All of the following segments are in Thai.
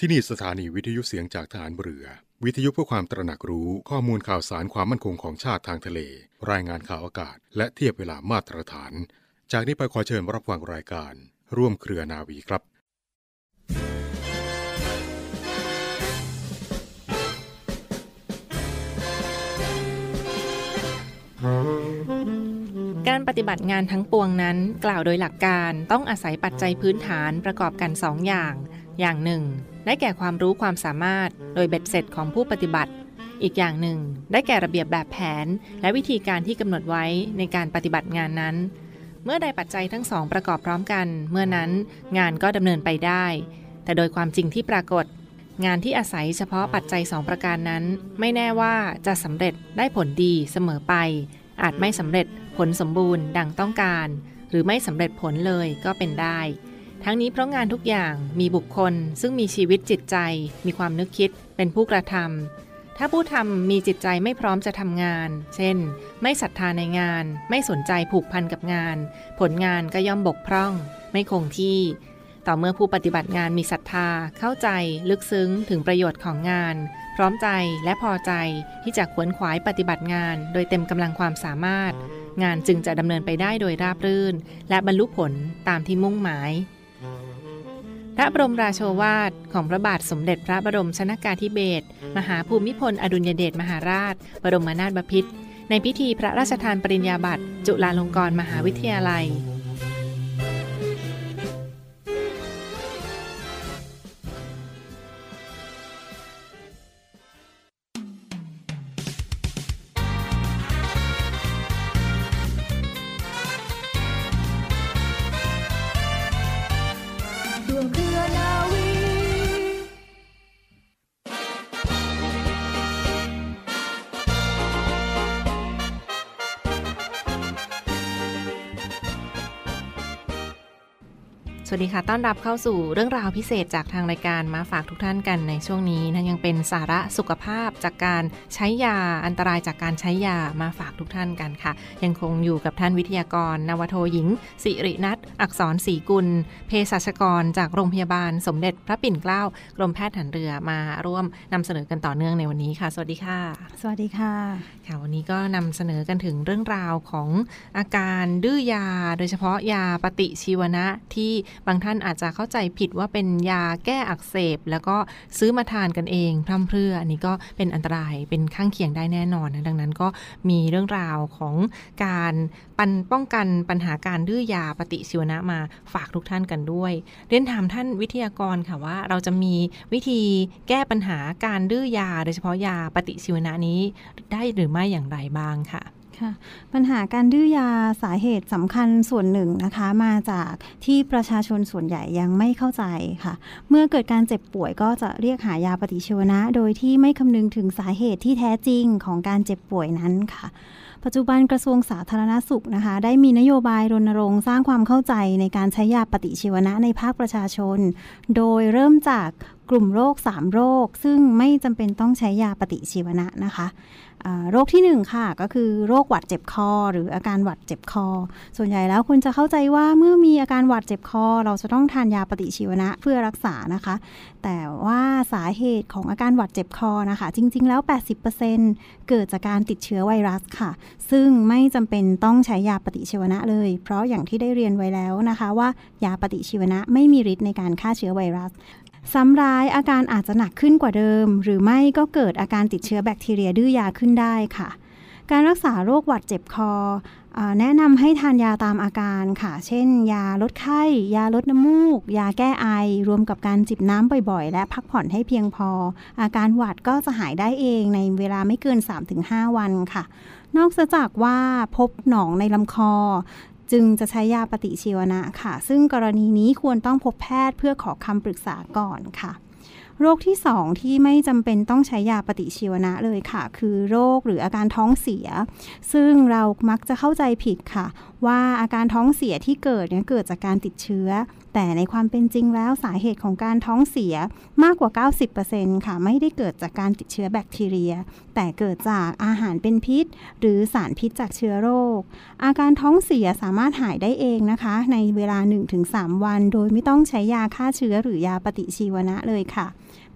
ที่นี่สถานีวิทยุเสียงจากฐานเรือ วิทยุเพื่อความตระหนักรู้ข้อมูลข่าวสารความมั่นคงของชาติทางทะเล รายงานข่าวอากาศ และเทียบเวลามาตรฐาน จากนี้ไปขอเชิญรับฟังรายการ ร่วมเครือนาวีครับการปฏิบัติงานทั้งปวงนั้น กล่าวโดยหลักการต้องอาศัยปัจจัยพื้นฐานประกอบกันสองอย่าง อย่างหนึ่ง ได้แก่ความรู้ความสามารถ โดยเบ็ดเสร็จของผู้ปฏิบัติ อีกอย่างหนึ่ง ได้แก่ระเบียบแบบแผน และวิธีการที่กำหนดไว้ในการปฏิบัติงานนั้น เมื่อใดปัจจัยทั้งสองประกอบพร้อมกัน เมื่อนั้นงานก็ดำเนินไปได้ แต่โดยความจริงที่ปรากฏ งานที่อาศัยเฉพาะปัจจัยสองประการนั้น ไม่แน่ว่าจะสำเร็จได้ผลดีเสมอไป อาจไม่สำเร็จผลสมบูรณ์ดังต้องการ หรือไม่สำเร็จผลเลยก็เป็นได้ ทั้งนี้เพราะงานทุกอย่างมีบุคคล ซึ่งมีชีวิตจิตใจ มีความนึกคิด เป็นผู้กระทำถ้าผู้ทำมีจิตใจไม่พร้อมจะทำงาน เช่น ไม่ศรัทธาในงาน ไม่สนใจผูกพันกับงาน ผลงานก็ย่อมบกพร่อง ไม่คงที่ ต่อเมื่อผู้ปฏิบัติงานมีศรัทธา เข้าใจ ลึกซึ้งถึงประโยชน์ของงาน พร้อมใจและพอใจที่จะขวนขวายปฏิบัติงาน โดยเต็มกำลังความสามารถ งานจึงจะดำเนินไปได้โดยราบรื่น และบรรลุผลตามที่มุ่งหมาย พระบรมราโชวาทของพระบาทสมเด็จพระบรมชนากาธิเบศรมหาภูมิพลอดุลยเดชมหาราช บรมนาถบพิตรในพิธีพระราชทานปริญญาบัตรจุฬาลงกรณ์มหาวิทยาลัย ค่ะ ต้อนรับเข้าสู่เรื่องราวพิเศษจากทางรายการมาฝากทุกท่านกันในช่วงนี้นะยังเป็นสาระสุขภาพจากการใช้ยาอันตรายจากการใช้ยามาฝากทุกท่านกันค่ะ ยังคงอยู่กับท่านวิทยากร นวโทหญิง สิรินัทอักษรศรีกุลเภสัชกร จากโรงพยาบาลสมเด็จพระปิ่นเกล้ากรมแพทย์ฐานเรือมาร่วมนำเสนอกันต่อเนื่องในวันนี้ค่ะ สวัสดีค่ะ สวัสดีค่ะค่ะวันนี้ก็นำเสนอกันถึงเรื่องราวของอาการดื้อยา โดยเฉพาะยาปฏิชีวนะที่บางท่านอาจจะเข้าใจผิดว่าเป็นยาแก้อักเสบ แล้วก็ซื้อมาทานกันเองพร่ำเพรื่ออันนี้ก็เป็นอันตรายเป็นข้างเคียงได้แน่นอนนะดังนั้นก็มีเรื่องราวของการปันป้องกันปัญหาการดื้อยาปฏิชีวนะมาฝากทุกท่านกันด้วย เรียนถามท่านวิทยากรค่ะว่าเราจะมีวิธีแก้ปัญหาการดื้อยา โดยเฉพาะยาปฏิชีวนะนี้ได้หรือไม่อย่างไรบ้างค่ะ ค่ะปัญหาการดื้อยาสาเหตุสำคัญส่วนหนึ่งนะคะ มาจากที่ประชาชนส่วนใหญ่ยังไม่เข้าใจค่ะ เมื่อเกิดการเจ็บป่วยก็จะเรียกหายาปฏิชีวนะ โดยที่ไม่คำนึงถึงสาเหตุที่แท้จริงของการเจ็บป่วยนั้นค่ะปัจจุบันกระทรวงสาธารณสุขนะคะ ได้มีนโยบายรณรงค์สร้างความเข้าใจในการใช้ยาปฏิชีวนะในภาคประชาชน โดยเริ่มจากกลุ่มโรค 3 โรค ซึ่งไม่จำเป็นต้องใช้ยาปฏิชีวนะนะคะ โรคที่ 1 ค่ะ ก็คือโรคหวัดเจ็บคอ หรืออาการหวัดเจ็บคอ ส่วนใหญ่แล้วคุณจะเข้าใจว่าเมื่อมีอาการหวัดเจ็บคอ เราจะต้องทานยาปฏิชีวนะเพื่อรักษานะคะ แต่ว่าสาเหตุของอาการหวัดเจ็บคอนะคะ จริง ๆ แล้ว 80%เกิดจากการติดเชื้อไวรัสค่ะ ซึ่งไม่จำเป็นต้องใช้ยาปฏิชีวนะเลย เพราะอย่างที่ได้เรียนไว้แล้วนะคะ ว่ายาปฏิชีวนะไม่มีฤทธิ์ในการฆ่าเชื้อไวรัส ซ้ำร้ายอาการอาจจะหนักขึ้นกว่าเดิม หรือไม่ก็เกิดอาการติดเชื้อแบคทีเรียดื้อยาขึ้นได้ค่ะ การรักษาโรคหวัดเจ็บคออแนะนำให้ทานยาตามอาการค่ะ เช่น ยาลดไข้ ยาลดน้ำมูก ยาแก้ไอ รวมกับการจิบน้ำบ่อยๆ และพักผ่อนให้เพียงพอ อาการหวัดก็จะหายได้เองในเวลาไม่เกิน 3-5 วันค่ะนอกจากว่าพบหนองในลำคอ จึงจะใช้ยาปฏิชีวนะค่ะ ซึ่งกรณีนี้ควรต้องพบแพทย์เพื่อขอคำปรึกษาก่อนค่ะ โรคที่ 2 ที่ไม่จำเป็นต้องใช้ยาปฏิชีวนะเลยค่ะ คือโรคหรืออาการท้องเสีย ซึ่งเรามักจะเข้าใจผิดค่ะว่าอาการท้องเสียที่เกิดเนี่ยเกิดจากการติดเชื้อ แต่ในความเป็นจริงแล้วสาเหตุของการท้องเสียมากกว่า 90%ค่ะ ไม่ได้เกิดจากการติดเชื้อแบคทีเรีย แต่เกิดจากอาหารเป็นพิษ หรือสารพิษจากเชื้อโรค อาการท้องเสียสามารถหายได้เองนะคะ ในเวลา 1-3 วัน โดยไม่ต้องใช้ยาฆ่าเชื้อหรือยาปฏิชีวนะเลยค่ะ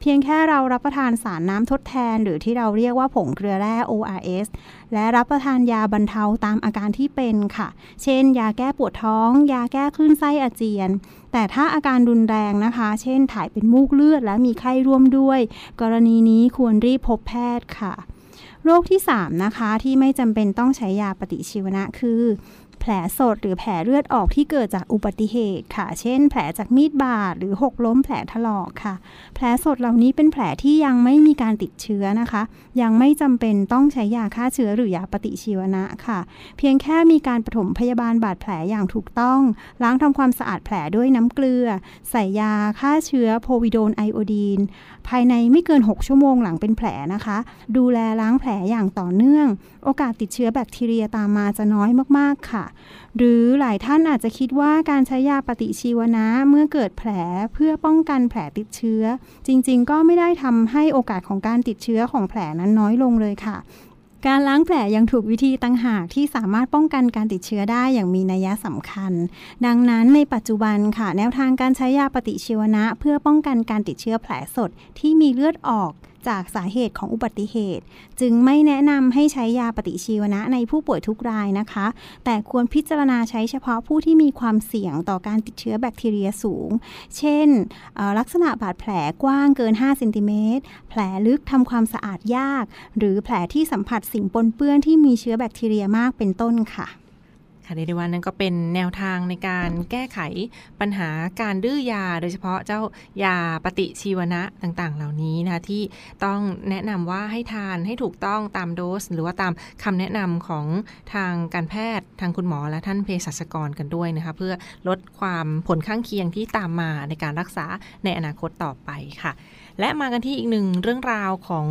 เพียงแค่เรารับประทานสารน้ำทดแทน หรือที่เราเรียกว่าผงเกลือแร่ ORS และรับประทานยาบรรเทาตามอาการที่เป็นค่ะ เช่น ยาแก้ปวดท้อง ยาแก้คลื่นไส้อาเจียน แต่ถ้าอาการรุนแรงนะคะ เช่น ถ่ายเป็นมูกเลือดและมีไข้ร่วมด้วย กรณีนี้ควรรีบพบแพทย์ค่ะโรคที่ 3 นะคะ ที่ไม่จำเป็นต้องใช้ยาปฏิชีวนะคือ แผลสดหรือแผลเลือดออกที่เกิดจากอุบัติเหตุค่ะ เช่น แผลจากมีดบาดหรือหกล้มแผลถลอกค่ะ แผลสดเหล่านี้เป็นแผลที่ยังไม่มีการติดเชื้อนะคะ ยังไม่จำเป็นต้องใช้ยาฆ่าเชื้อหรือยาปฏิชีวนะค่ะ เพียงแค่มีการปฐมพยาบาลบาดแผลอย่างถูกต้อง ล้างทำความสะอาดแผลด้วยน้ำเกลือ ใส่ยาฆ่าเชื้อโพวิโดนไอโอดีน ภายในไม่เกิน 6 ชั่วโมงหลังเป็นแผลนะคะ ดูแลล้างแผลอย่างต่อเนื่อง โอกาสติดเชื้อแบคทีเรียตามมาจะน้อยมากๆค่ะ หรือหลายท่านอาจจะคิดว่าการใช้ยาปฏิชีวนะเมื่อเกิดแผลเพื่อป้องกันแผลติดเชื้อ จริงๆ ก็ไม่ได้ทำให้โอกาสของการติดเชื้อของแผลนั้นน้อยลงเลยค่ะ การล้างแผลยังถูกวิธีตั้งหากที่สามารถป้องกันการติดเชื้อได้อย่างมีนัยสำคัญ ดังนั้นในปัจจุบันค่ะ แนวทางการใช้ยาปฏิชีวนะ เพื่อป้องกันการติดเชื้อแผลสดที่มีเลือดออก จากสาเหตุของอุบัติเหตุ จึงไม่แนะนำให้ใช้ยาปฏิชีวนะในผู้ป่วยทุกรายนะคะ แต่ควรพิจารณาใช้เฉพาะผู้ที่มีความเสี่ยงต่อการติดเชื้อแบคทีเรียสูง เช่น ลักษณะบาดแผลกว้างเกิน5เซนติเมตรแผลลึกทำความสะอาดยาก หรือแผลที่สัมผัสสิ่งปนเปื้อนที่มีเชื้อแบคทีเรียมากเป็นต้นค่ะ ค่ะเรียกได้ว่านั่นก็เป็นแนวทางในการแก้ไขปัญหาการดื้อยา โดยเฉพาะเจ้ายาปฏิชีวนะต่างๆ เหล่านี้นะคะที่ต้องแนะนำว่าให้ทานให้ถูกต้องตามโดส หรือว่าตามคำแนะนำของทางการแพทย์ทางคุณหมอและท่านเภสัชกรกันด้วยนะคะเพื่อลดความผลข้างเคียงที่ตามมาในการรักษาในอนาคตต่อไปค่ะ และมากันที่อีกหนึ่งเรื่องราวของ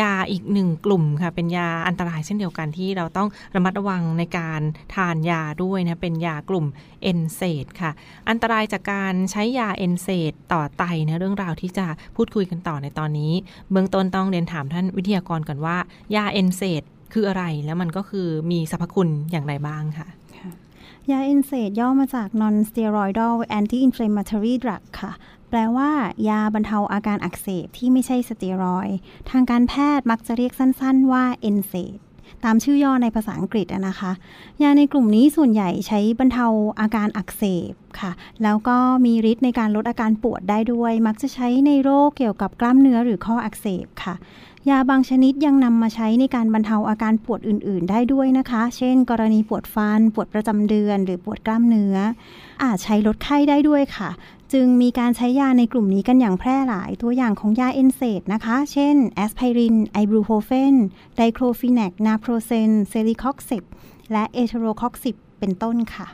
ยาอีกหนึ่งกลุ่มค่ะเป็นยาอันตรายเช่นเดียวกันที่เราต้องระมัดระวังในการทานยาด้วยนะเป็นยากลุ่ม NSAID ค่ะ อันตรายจากการใช้ยา NSAID ต่อไตนะเรื่องราวที่จะพูดคุยกันต่อในตอนนี้ เบื้องต้นต้องเรียนถามท่านวิทยากรก่อนว่ายา NSAID คืออะไรแล้วมันก็คือมีสรรพคุณอย่างไรบ้างค่ะยา NSAID ย่อมาจาก non steroidal anti inflammatory drug ค่ะ แปลว่ายาบรรเทาอาการอักเสบที่ไม่ใช่สเตียรอยด์ ทางการแพทย์มักจะเรียกสั้นๆว่าเอนเซดตามชื่อย่อในภาษาอังกฤษนะคะ ยาในกลุ่มนี้ส่วนใหญ่ใช้บรรเทาอาการอักเสบค่ะ แล้วก็มีฤทธิ์ในการลดอาการปวดได้ด้วย มักจะใช้ในโรคเกี่ยวกับกล้ามเนื้อหรือข้ออักเสบค่ะ ยาบางชนิดยังนำมาใช้ในการบรรเทาอาการปวดอื่น ๆ ได้ด้วยนะคะ เช่น กรณีปวดฟัน ปวดประจำเดือน หรือปวดกล้ามเนื้อ อาจใช้ลดไข้ได้ด้วยค่ะ จึงมีการใช้ยาในกลุ่มนี้กันอย่างแพร่หลาย ตัวอย่างของยา NSAID นะคะ เช่น แอสไพริน ibuprofen diclofenac naproxen celecoxib และ etoricoxib เป็นต้นค่ะ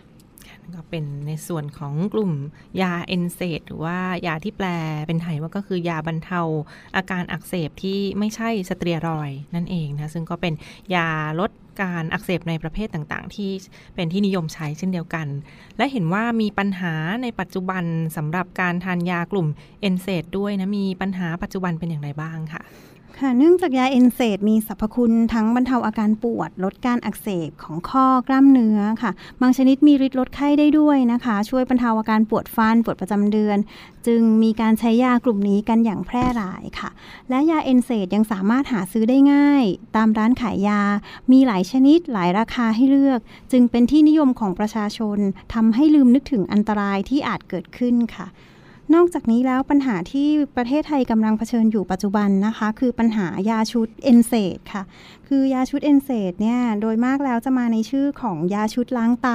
ก็เป็นในส่วนของกลุ่มยา NSAID หรือว่ายาที่แปลเป็นไทยว่าก็คือยาบรรเทาอาการอักเสบที่ไม่ใช่สเตียรอยด์นั่นเองนะ ซึ่งก็เป็นยาลด การอักเสบในประเภทต่างๆ ที่เป็นที่นิยมใช้เช่นเดียวกัน และเห็นว่ามีปัญหาในปัจจุบันสำหรับการทานยากลุ่ม NSAID ด้วยนะมีปัญหาปัจจุบันเป็นอย่างไรบ้างค่ะ ค่ะเนื่องจากยา NSAID มีสรรพคุณทั้งบรรเทาอาการปวด ลดการอักเสบของข้อกล้ามเนื้อค่ะ บางชนิดมีฤทธิ์ลดไข้ได้ด้วยนะคะ ช่วยบรรเทาอาการปวดฟัน ปวดประจำเดือน จึงมีการใช้ยากลุ่มนี้กันอย่างแพร่หลายค่ะ และยา NSAID ยังสามารถหาซื้อได้ง่าย ตามร้านขายยา มีหลายชนิดหลายราคาให้เลือก จึงเป็นที่นิยมของประชาชนทำให้ลืมนึกถึงอันตรายที่อาจเกิดขึ้นค่ะ นอกจากนี้แล้วปัญหาที่ประเทศไทยกำลังเผชิญอยู่ปัจจุบันนะคะ คือปัญหายาชุด NSAID ค่ะคือยาชุด NSAID เนี่ยโดยมากแล้วจะมาในชื่อของยาชุดล้างไต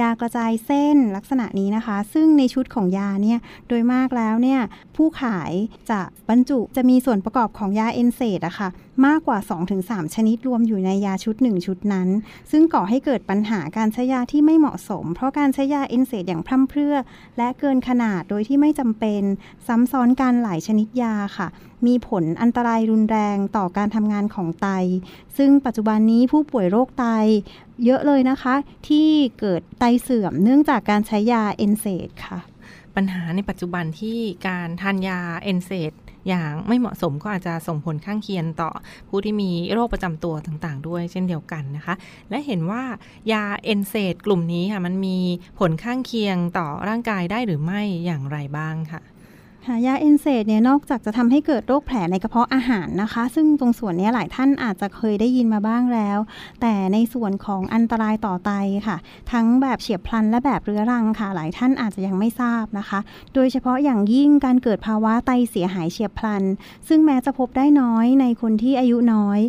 ยากระจายเส้นลักษณะนี้นะคะ ซึ่งในชุดของยาเนี่ยโดยมากแล้วเนี่ยผู้ขายจะบรรจุจะมีส่วนประกอบของยา NSAID อะค่ะมากกว่า 2-3 ชนิดรวมอยู่ในยาชุด 1 ชุดนั้น ซึ่งก่อให้เกิดปัญหาการใช้ยาที่ไม่เหมาะสม เพราะการใช้ยา NSAID อย่างพร่ำเพรื่อ และเกินขนาดโดยที่ไม่จำเป็น ซ้ำซ้อนกันหลายชนิดยาค่ะ มีผลอันตรายรุนแรงต่อการทำงานของไต ซึ่งปัจจุบันนี้ผู้ป่วยโรคไตเยอะเลยนะคะ ที่เกิดไตเสื่อมเนื่องจากการใช้ยา NSAID ค่ะ ปัญหาในปัจจุบันที่การทานยา NSAID อย่างไม่เหมาะสมก็อาจจะส่งผลข้างเคียงต่อผู้ที่มีโรคประจำตัวต่างๆ ด้วยเช่นเดียวกันนะคะ และเห็นว่ายา NSAID กลุ่มนี้ค่ะมันมีผลข้างเคียงต่อร่างกายได้หรือไม่อย่างไรบ้างค่ะ ค่ะยา NSAID เนี่ยนอกจากจะทำให้เกิดโรคแผลในกระเพาะอาหารนะคะ ซึ่งตรงส่วนนี้หลายท่านอาจจะเคยได้ยินมาบ้างแล้ว แต่ในส่วนของอันตรายต่อไตค่ะ ทั้งแบบเฉียบพลันและแบบเรื้อรังค่ะ หลายท่านอาจจะยังไม่ทราบนะคะ โดยเฉพาะอย่างยิ่งการเกิดภาวะไตเสียหายเฉียบพลัน ซึ่งแม้จะพบได้น้อยในคนที่อายุน้อย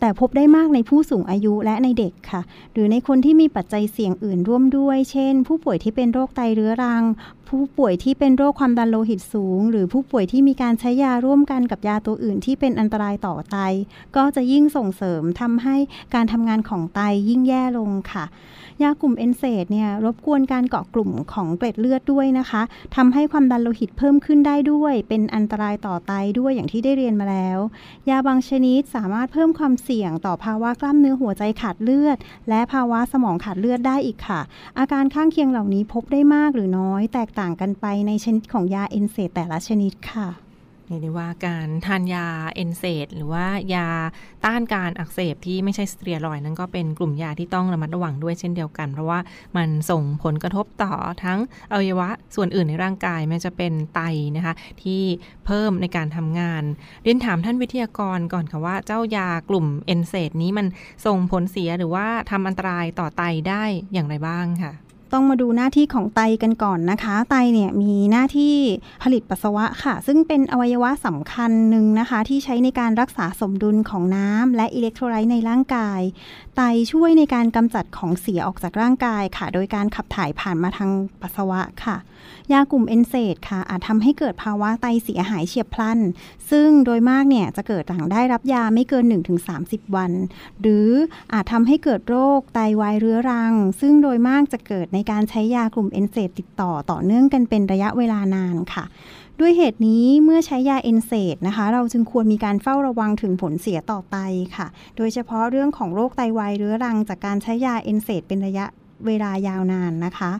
แต่พบได้มากในผู้สูงอายุและในเด็กค่ะ หรือในคนที่มีปัจจัยเสี่ยงอื่นร่วมด้วย เช่น ผู้ป่วยที่เป็นโรคไตเรื้อรัง ผู้ป่วยที่เป็นโรคความดันโลหิตสูง หรือผู้ป่วยที่มีการใช้ยาร่วมกันกับยาตัวอื่น ที่เป็นอันตรายต่อไต ก็จะยิ่งส่งเสริมทำให้การทำงานของไตยิ่งแย่ลงค่ะ ยากลุ่มเอนเซดเนี่ยรบกวนการเกาะกลุ่มของเกล็ดเลือดด้วยนะคะทำให้ความดันโลหิตเพิ่มขึ้นได้ด้วย เป็นอันตรายต่อไตด้วยอย่างที่ได้เรียนมาแล้ว ยาบางชนิดสามารถเพิ่มความเสี่ยงต่อภาวะกล้ามเนื้อหัวใจขาดเลือด และภาวะสมองขาดเลือดได้อีกค่ะ อาการข้างเคียงเหล่านี้พบได้มากหรือน้อยแตกต่างกันไปในชนิดของยาเอนเซดแต่ละชนิดค่ะเรียกได้ว่าการทานยาเอนเซดหรือว่ายาต้านการอักเสบที่ไม่ใช่สเตียรอยนั้นก็เป็นกลุ่มยาที่ต้องระมัดระวังด้วยเช่นเดียวกัน เพราะว่ามันส่งผลกระทบต่อทั้งอวัยวะส่วนอื่นในร่างกายไม่จะเป็นไตนะคะ ที่เพิ่มในการทำงาน เรียนถามท่านวิทยากรก่อนค่ะว่าเจ้ายากลุ่มเอนเซดนี้มันส่งผลเสียหรือว่าทำอันตรายต่อไตได้อย่างไรบ้างค่ะ ต้องมาดูหน้าที่ของไตกันก่อนนะคะ ไตเนี่ยมีหน้าที่ผลิตปัสสาวะค่ะ ซึ่งเป็นอวัยวะสำคัญหนึ่งนะคะ ที่ใช้ในการรักษาสมดุลของน้ำและอิเล็กโทรไลต์ในร่างกาย ไตช่วยในการกำจัดของเสียออกจากร่างกายค่ะ โดยการขับถ่ายผ่านมาทางปัสสาวะค่ะ ยากลุ่ม NSAID ค่ะ อาจทำให้เกิดภาวะไตเสียหายเฉียบพลัน ซึ่งโดยมากเนี่ยจะเกิดหลังได้รับยาไม่เกิน 1-30 วัน หรืออาจทำให้เกิดโรคไตวายเรื้อรัง ซึ่งโดยมากจะเกิดในในการใช้ยากลุ่ม NSAID ติดต่อต่อเนื่องกันเป็นระยะเวลานานค่ะ ด้วยเหตุนี้เมื่อใช้ยาเอนเซตนะคะ เราจึงควรมีการเฝ้าระวังถึงผลเสียต่อไตค่ะ โดยเฉพาะเรื่องของโรคไตวายเรื้อรังจากการใช้ยาเอนเซตเป็นระยะเวลายาวนานนะคะ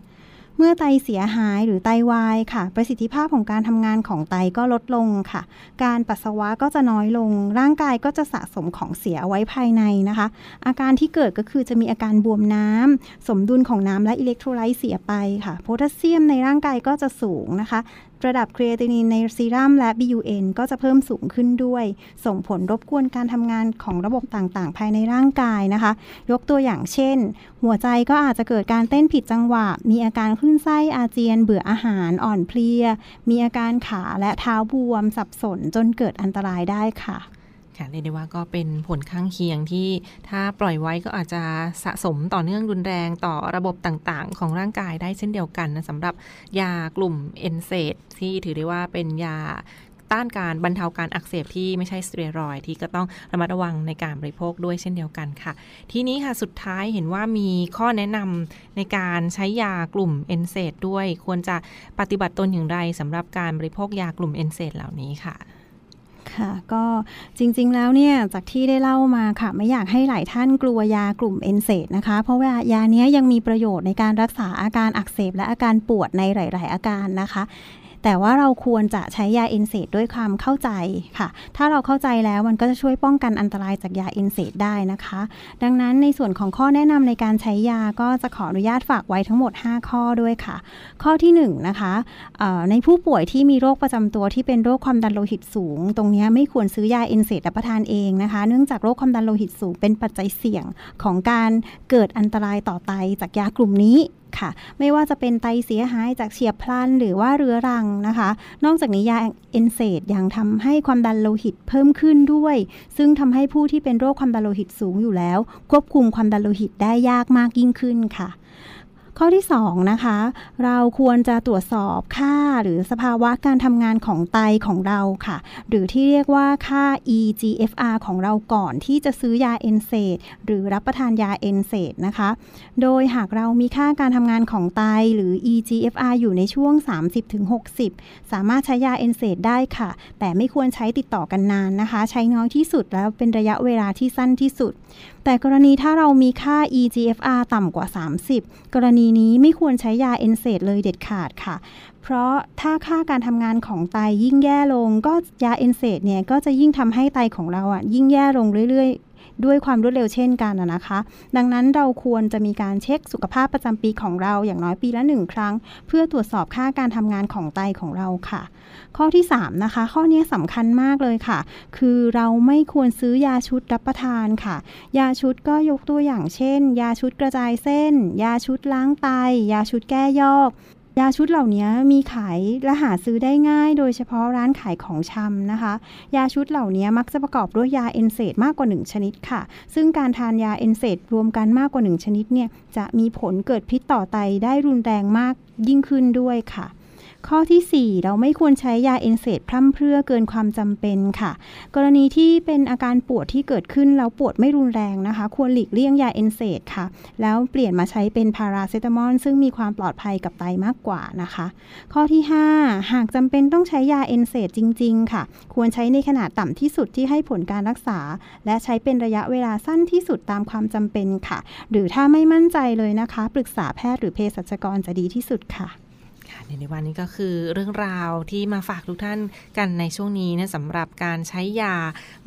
เมื่อไตเสียหายหรือไตวายค่ะ ประสิทธิภาพของการทำงานของไตก็ลดลงค่ะ การปัสสาวะก็จะน้อยลง ร่างกายก็จะสะสมของเสียเอาไว้ภายในนะคะ อาการที่เกิดก็คือจะมีอาการบวมน้ำสมดุลของน้ำและอิเล็กโทรไลต์เสียไปค่ะ โพแทสเซียมในร่างกายก็จะสูงนะคะ ระดับครีเอตินินในซีรัมและ BUN ก็จะเพิ่มสูงขึ้นด้วย ส่งผลรบกวนการทำงานของระบบต่างๆ ภายในร่างกายนะคะ ยกตัวอย่างเช่น หัวใจก็อาจจะเกิดการเต้นผิดจังหวะ มีอาการคลื่นไส้อาเจียน เบื่ออาหารอ่อนเพลีย มีอาการขาและเท้าบวมสับสนจนเกิดอันตรายได้ค่ะ ค่ะเรียกได้ว่าก็เป็นผลข้างเคียงที่ถ้าปล่อยไว้ก็อาจจะสะสมต่อเนื่องรุนแรงต่อระบบต่างๆ ของร่างกายได้เช่นเดียวกันนะสำหรับยากลุ่ม NSAID ที่ถือได้ว่าเป็นยาต้านการบรรเทาการอักเสบที่ไม่ใช่สเตียรอยด์ที่ก็ต้องระมัดระวังในการบริโภคด้วยเช่นเดียวกันค่ะ ทีนี้ค่ะสุดท้ายเห็นว่ามีข้อแนะนำในการใช้ยากลุ่ม NSAID ด้วย ควรจะปฏิบัติตนอย่างไรสำหรับการบริโภคยากลุ่ม NSAID เหล่านี้ค่ะ ค่ะ ก็จริงๆแล้วเนี่ยจากที่ได้เล่ามาค่ะ ไม่อยากให้หลายท่านกลัวยากลุ่ม NSAID นะคะ เพราะว่ายาเนี้ยยังมีประโยชน์ในการรักษาอาการอักเสบและอาการปวดในหลาย ๆ อาการนะคะ แต่ว่าเราควรจะใช้ยา NSAID ด้วยความเข้าใจค่ะ ถ้าเราเข้าใจแล้วมันก็จะช่วยป้องกันอันตรายจากยา NSAID ได้นะคะ ดังนั้นในส่วนของข้อแนะนำในการใช้ยาก็จะขออนุญาตฝากไว้ทั้งหมด 5 ข้อด้วยค่ะ ข้อที่1นะคะในผู้ป่วยที่มีโรคประจำตัวที่เป็นโรคความดันโลหิตสูง ตรงนี้ไม่ควรซื้อยา NSAID รับประทานเองนะคะ เนื่องจากโรคความดันโลหิตสูงเป็นปัจจัยเสี่ยงของการเกิดอันตรายต่อไตจากยากลุ่มนี้ค่ะ ไม่ว่าจะเป็นไตเสียหายจากเฉียบพลันหรือว่าเรื้อรังนะคะ นอกจากนี้ยา NSAID ยังทำให้ความดันโลหิตเพิ่มขึ้นด้วย ซึ่งทำให้ผู้ที่เป็นโรคความดันโลหิตสูงอยู่แล้ว ควบคุมความดันโลหิตได้ยากมากยิ่งขึ้นค่ะ ข้อที่2นะคะ เราควรจะตรวจสอบค่าหรือสภาวะการทำงานของไตของเราค่ะ หรือที่เรียกว่าค่า eGFR ของเราก่อนที่จะซื้อยา NSAID หรือรับประทานยา NSAID นะคะ โดยหากเรามีค่าการทำงานของไตหรือ eGFR อยู่ในช่วง 30-60 สามารถใช้ยา NSAID ได้ค่ะ แต่ไม่ควรใช้ติดต่อกันนานนะคะ ใช้น้อยที่สุดแล้วเป็นระยะเวลาที่สั้นที่สุด แต่กรณีถ้าเรามีค่า eGFR ต่ำกว่า 30 กรณีนี้ไม่ควรใช้ยา NSAID เลยเด็ดขาดค่ะ เพราะถ้าค่าการทำงานของไตยิ่งแย่ลง ก็ยา NSAID เนี่ยก็จะยิ่งทำให้ไตของเราอะยิ่งแย่ลงเรื่อย ด้วยความรวดเร็วเช่นกันนะคะ ดังนั้นเราควรจะมีการเช็คสุขภาพประจำปีของเราอย่างน้อยปีละหนึ่งครั้ง เพื่อตรวจสอบค่าการทำงานของไตของเราค่ะ ข้อที่ 3 นะคะ ข้อนี้สำคัญมากเลยค่ะ คือเราไม่ควรซื้อยาชุดรับประทานค่ะ ยาชุดก็ยกตัวอย่างเช่น ยาชุดกระจายเส้น ยาชุดล้างไต ยาชุดแก้ยอก ยาชุดเหล่านี้มีขายและหาซื้อได้ง่าย โดยเฉพาะร้านขายของชำนะคะ ยาชุดเหล่านี้มักจะประกอบด้วยยาเอนเซตมากกว่า 1 ชนิดค่ะ ซึ่งการทานยาเอนเซตรวมกันมากกว่า 1 ชนิดเนี่ยจะมีผลเกิดพิษต่อไตได้รุนแรงมากยิ่งขึ้นด้วยค่ะ ข้อที่ 4 เราไม่ควรใช้ยา NSAID พร่ำเพรื่อเกินความจำเป็นค่ะ กรณีที่เป็นอาการปวดที่เกิดขึ้นแล้วปวดไม่รุนแรงนะคะ ควรหลีกเลี่ยงยา NSAID ค่ะ แล้วเปลี่ยนมาใช้เป็นพาราเซตามอลซึ่งมีความปลอดภัยกับไตมากกว่านะคะ ข้อที่ 5 หากจำเป็นต้องใช้ยา NSAID จริง ๆ ค่ะ ควรใช้ในขนาดต่ำที่สุดที่ให้ผลการรักษา และใช้เป็นระยะเวลาสั้นที่สุดตามความจำเป็นค่ะ หรือถ้าไม่มั่นใจเลยนะคะ ปรึกษาแพทย์หรือเภสัชกรจะดีที่สุดค่ะ ในวันนี้ก็คือเรื่องราวที่มาฝากทุกท่านกันในช่วงนี้นะสำหรับการใช้ยา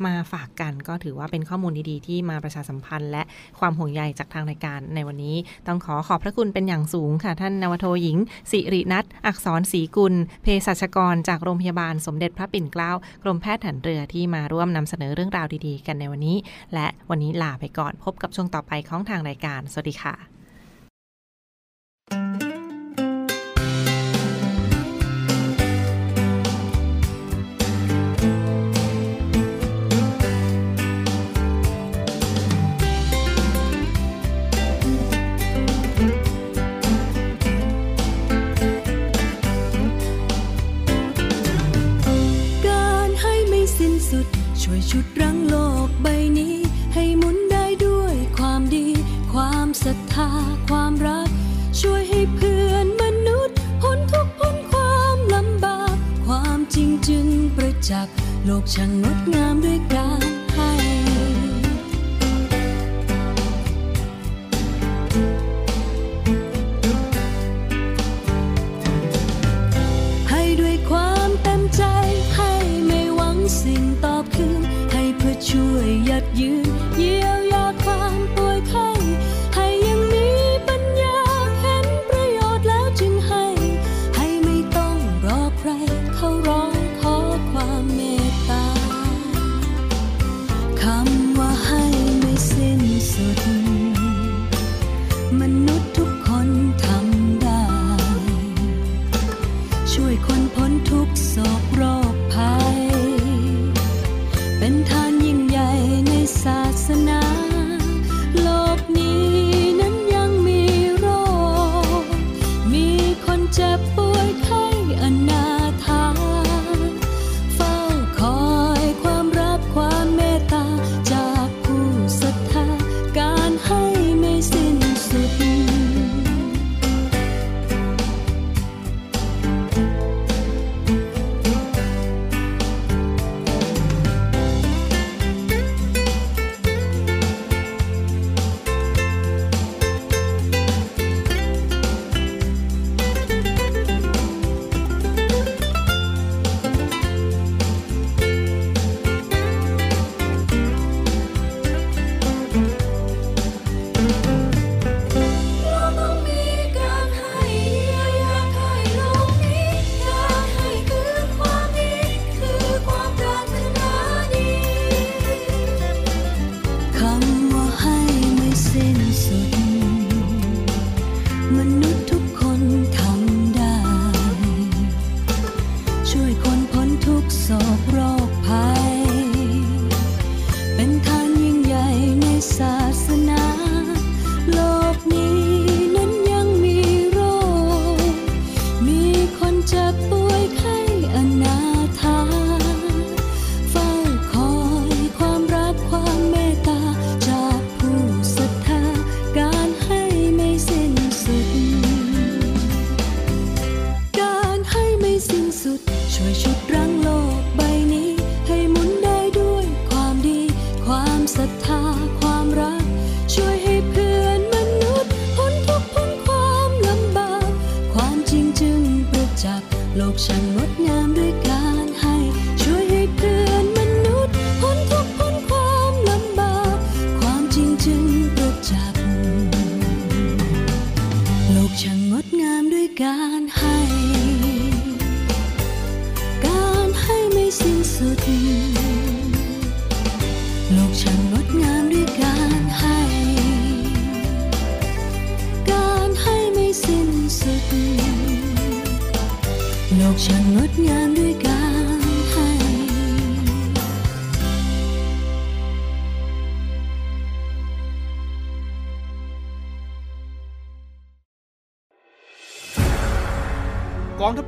มาฝากกัน ก็ถือว่าเป็นข้อมูลดีๆ ที่มาประชาสัมพันธ์ และความห่วงใยจากทางรายการในวันนี้ ต้องขอขอบพระคุณเป็นอย่างสูงค่ะ ท่านนวโทหญิง สิรินัทอักษรศรีกุล เภสัชกร จากโรงพยาบาลสมเด็จพระปิ่นเกล้ากรมแพทย์ฐานเรือที่มาร่วมนำเสนอเรื่องราวดีๆ กันในวันนี้ และวันนี้ลาไปก่อนพบกับช่วงต่อไปของทางรายการสวัสดีค่ะ ช่วยชุดรั้งโลกใบนี้ ให้หมุนได้ด้วยความดี ความศรัทธาความรัก ช่วยให้เพื่อนมนุษย์พ้นทุกข์พ้นความลำบาก ความจริงจึงประจักษ์โลกช่างงดงามด้วยกา ว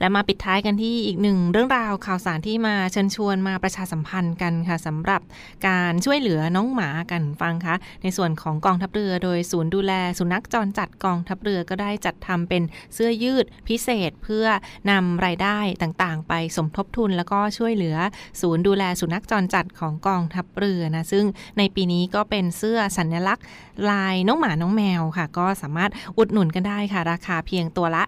และมาปิดท้ายกันที่อีกหนึ่งเรื่องราวข่าวสารที่มาเชิญชวนมาประชาสัมพันธ์กันค่ะสำหรับการช่วยเหลือน้องหมากันฟังคะในส่วนของกองทัพเรือ โดยศูนย์ดูแลสุนัขจรจัดกองทัพเรือก็ได้จัดทำเป็นเสื้อยืดพิเศษเพื่อนำรายได้ต่างๆ ไปสมทบทุนแล้วก็ช่วยเหลือศูนย์ดูแลสุนัขจรจัดของกองทัพเรือนะซึ่งในปีนี้ก็เป็นเสื้อสัญลักษณ์ ลายน้องหมาน้องแมวค่ะ ก็สามารถอุดหนุนกันได้ค่ะ ราคาเพียงตัวละ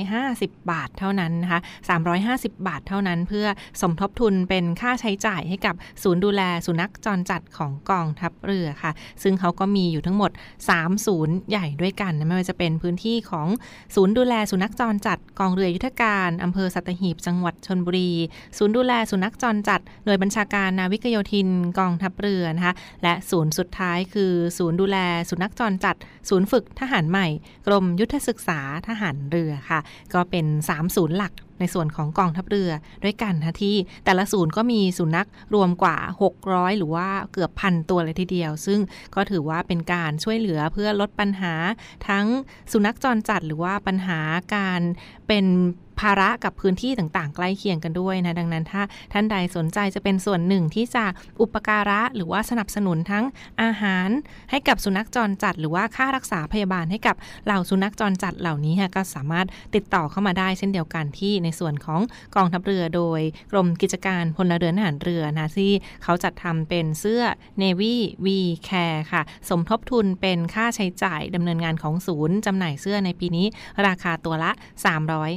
350 บาทเท่านั้นนะคะ350 บาทเท่านั้นเพื่อสมทบทุนเป็นค่าใช้จ่ายให้กับศูนย์ดูแลสุนัขจรจัดของกองทัพเรือค่ะ ซึ่งเขาก็มีอยู่ทั้งหมด 3 ศูนย์ใหญ่ด้วยกันไม่ว่าจะเป็นพื้นที่ของศูนย์ดูแลสุนัขจรจัดกองเรือยุทธการอำเภอสัตหีบจังหวัดชนบุรี ศูนย์ดูแลสุนัขจรจัดหน่วยบัญชาการนาวิกโยธินกองทัพเรือนะคะและศูนย์สุดท้ายคือศูนย์ดูแลสุนัขจรจัด ศูนย์ฝึกทหารใหม่ กรมยุทธศึกษาทหารเรือค่ะ ก็เป็น 3ศูนย์หลักในส่วนของกองทัพเรือด้วยกันนะที่แต่ละศูนย์ก็มีสุนัขรวมกว่า 600 หรือว่าเกือบพันตัวเลยทีเดียว ซึ่งก็ถือว่าเป็นการช่วยเหลือเพื่อลดปัญหาทั้งสุนัขจรจัดหรือว่าปัญหาการเป็น ภาระกับพื้นที่ต่างๆ ใกล้เคียงกันด้วยนะดังนั้นถ้าท่านใดสนใจจะเป็นส่วนหนึ่งที่จะอุปการะหรือว่าสนับสนุนทั้งอาหารให้กับสุนัขจรจัด หรือว่าค่ารักษาพยาบาลให้กับเหล่าสุนัขจรจัดเหล่านี้ก็สามารถติดต่อเข้ามาได้เช่นเดียวกันที่ในส่วนของกองทัพเรือโดยกรมกิจการพลเรือนทหารเรือนะที่เขาจัดทำเป็นเสื้อ Navy V Care ค่ะ สมทบทุนเป็นค่าใช้จ่ายดำเนินงานของศูนย์จำหน่ายเสื้อในปีนี้ ราคาตัวละ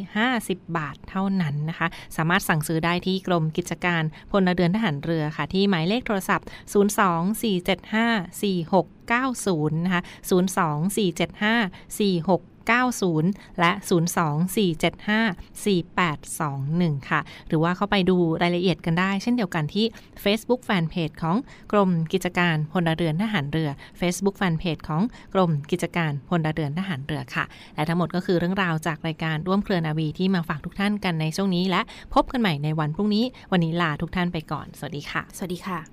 350บาทเท่านั้นนะคะ สามารถสั่งซื้อได้ที่กรมกิจการพลเรือนทหารเรือค่ะ ที่หมายเลขโทรศัพท์ 024754690 นะคะ 024754690 และ 024754821 ค่ะ หรือว่าเข้าไปดูรายละเอียดกันได้ เช่นเดียวกันที่ Facebook Fanpage ของกรมกิจการพลเรือนทหารเรือ Facebook Fanpage ของกรมกิจการพลเรือนทหารเรือค่ะ และทั้งหมดก็คือเรื่องราวจากรายการร่วมเครือนาวีที่มาฝากทุกท่านกันในช่วงนี้และพบกันใหม่ในวันพรุ่งนี้ วันนี้ลาทุกท่านไปก่อน สวัสดีค่ะ สวัสดีค่ะ